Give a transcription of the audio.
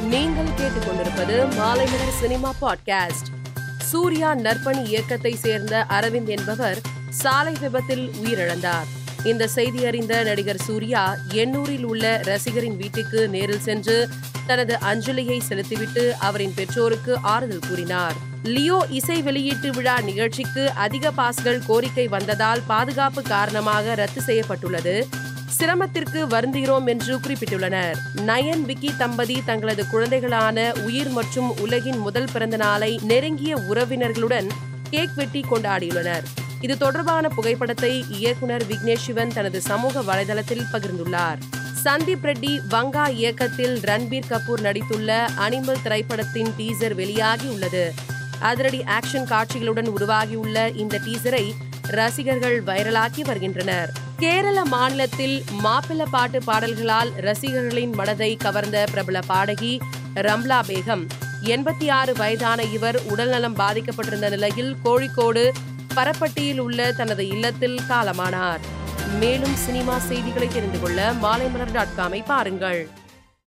நீங்கள் கேட்டுக்கொண்டிருப்பது Maalaimalar cinema podcast. Surya நற்பணி இயக்கத்தை சேர்ந்த அரவிந்த் என்பவர் சாலை விபத்தில் உயிரிழந்தார். இந்த செய்தி அறிந்த நடிகர் சூர்யா எண்ணூரில் உள்ள ரசிகரின் வீட்டுக்கு நேரில் சென்று தனது அஞ்சலியை செலுத்திவிட்டு அவரின் பெற்றோருக்கு ஆறுதல் கூறினார். லியோ இசை வெளியீட்டு விழா நிகழ்ச்சிக்கு அதிக பாஸ்கள் கோரிக்கை வந்ததால் பாதுகாப்பு காரணமாக ரத்து செய்யப்பட்டுள்ளது. சிரமத்திற்கு வருந்துகிறோம் என்று குறிப்பிட்டுள்ளனர். நயன் விக்கி தம்பதி தங்களது குழந்தைகளான உயிர் மற்றும் உலகின் முதல் பிறந்த நாளை நெருங்கிய உறவினர்களுடன் கேக் வெட்டி கொண்டாடியுள்ளனர். இது தொடர்பான புகைப்படத்தை இயக்குனர் விக்னேஷ் சிவன் தனது சமூக வலைதளத்தில் பகிர்ந்துள்ளார். சந்தீப் ரெட்டி வங்கா இயக்கத்தில் ரன்பீர் கபூர் நடித்துள்ள அனிமல் திரைப்படத்தின் டீசர் வெளியாகி உள்ளது அதிரடி ஆக்ஷன் காட்சிகளுடன் உருவாகியுள்ள இந்த டீசரை ரசிகர்கள் வைரலாக்கி வருகின்றனர். கேரள மாநிலத்தில் மாப்பிள்ள பாட்டு பாடல்களால் ரசிகர்களின் மனதை கவர்ந்த பிரபல பாடகி ரம்லா பேகம். எண்பத்தி ஆறு வயதான இவர் உடல்நலம் பாதிக்கப்பட்டிருந்த நிலையில் கோழிக்கோடு பரப்பட்டியில் உள்ள தனது இல்லத்தில் காலமானார். மேலும் சினிமா செய்திகளை தெரிந்து கொள்ள மாலைமலர் டாட் காமை பாருங்கள்.